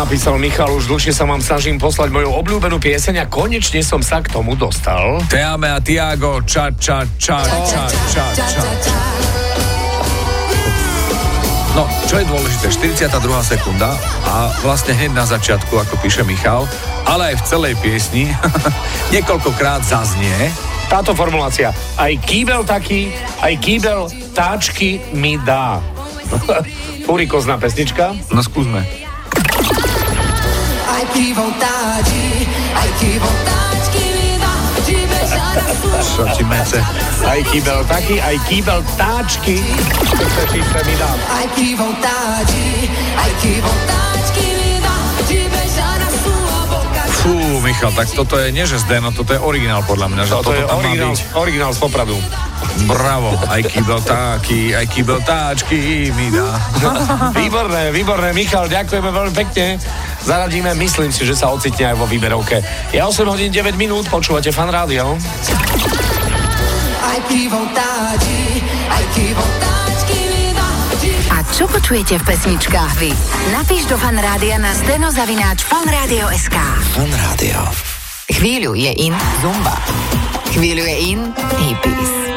napísal Michal, už dlhšie sa vám snažím poslať moju obľúbenú pieseň a konečne som sa k tomu dostal. Teame a Tiago, ča, ča, ča, ča, ča, ča. No, čo je dôležité, 42. sekunda a vlastne hneď na začiatku, ako píše Michal, ale aj v celej piesni niekoľkokrát zaznie táto formulácia. Aj kýbel taký, aj kýbel táčky mi dá. Furikozná pesnička. No skúsme. Ai que vontade, ai que vontade que me dá de beijar a sua Čo ti mece? Aj kýbel taký, aj kýbel táčky. To sa mi dá. Ai que vontade, ai que vontade que me dá de beijar a sua boca. Fú, Michal, tak toto je nie že Zdeno, toto je originál podľa mňa, že Toto toto je tam má originál, byť. originál z Popradu. Bravo, aj kýbel táky, aj kýbel táčky mi dá. Výborné, výborné. Michal, ďakujeme veľmi pekne. Zaradíme, myslím si, že sa ocitne aj vo výberovke. Je 8 hodín 9 minút, počúvate fan rádio. A čo počujete v pesničkách vy? Napíš do fanrádia na steno zavináč fanradio.sk Fan Rádio. Chvíľu je in Zumba. Chvíľu je in hippies.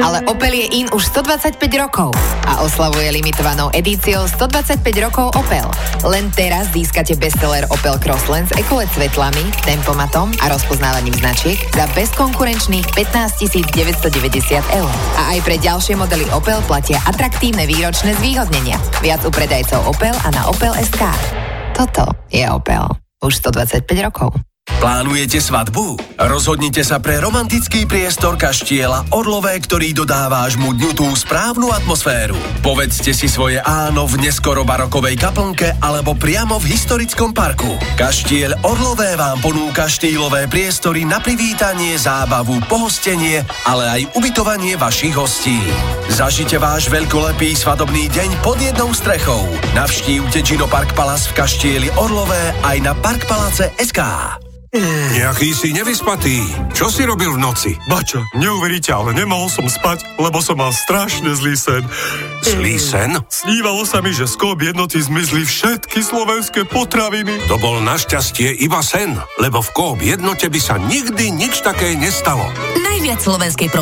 Ale Opel je in už 125 rokov a oslavuje limitovanou edíciou 125 rokov Opel. Len teraz získate bestseller Opel Crossland s svetlami, tempomatom a rozpoznávaním značiek za bezkonkurenčných 15 990 eur. A aj pre ďalšie modely Opel platia atraktívne výročné zvýhodnenia. Viac u predajcov Opel a na Opel.sk. Toto je Opel. Už 125 rokov. Plánujete svadbu? Rozhodnite sa pre romantický priestor Kaštieľa Orlové, ktorý dodá vášmu dňu tú správnu atmosféru. Povedzte si svoje áno v neskoro barokovej kaplnke alebo priamo v historickom parku. Kaštieľ Orlové vám ponúka štýlové priestory na privítanie, zábavu, pohostenie, ale aj ubytovanie vašich hostí. Zažite váš veľkolepý svadobný deň pod jednou strechou. Navštívte Gino Park Palace v Kaštieli Orlové aj na Parkpalace Nejaký si nevyspatý. Čo si robil v noci? Bača, neuveríte, ale nemohol som spať, lebo som mal strašne zlý sen. Zlý sen? Snívalo sa mi, že z kôp jednoty zmizli všetky slovenské potraviny. To bol našťastie iba sen, lebo v kóp jednote by sa nikdy nič také nestalo. Najviac slovenskej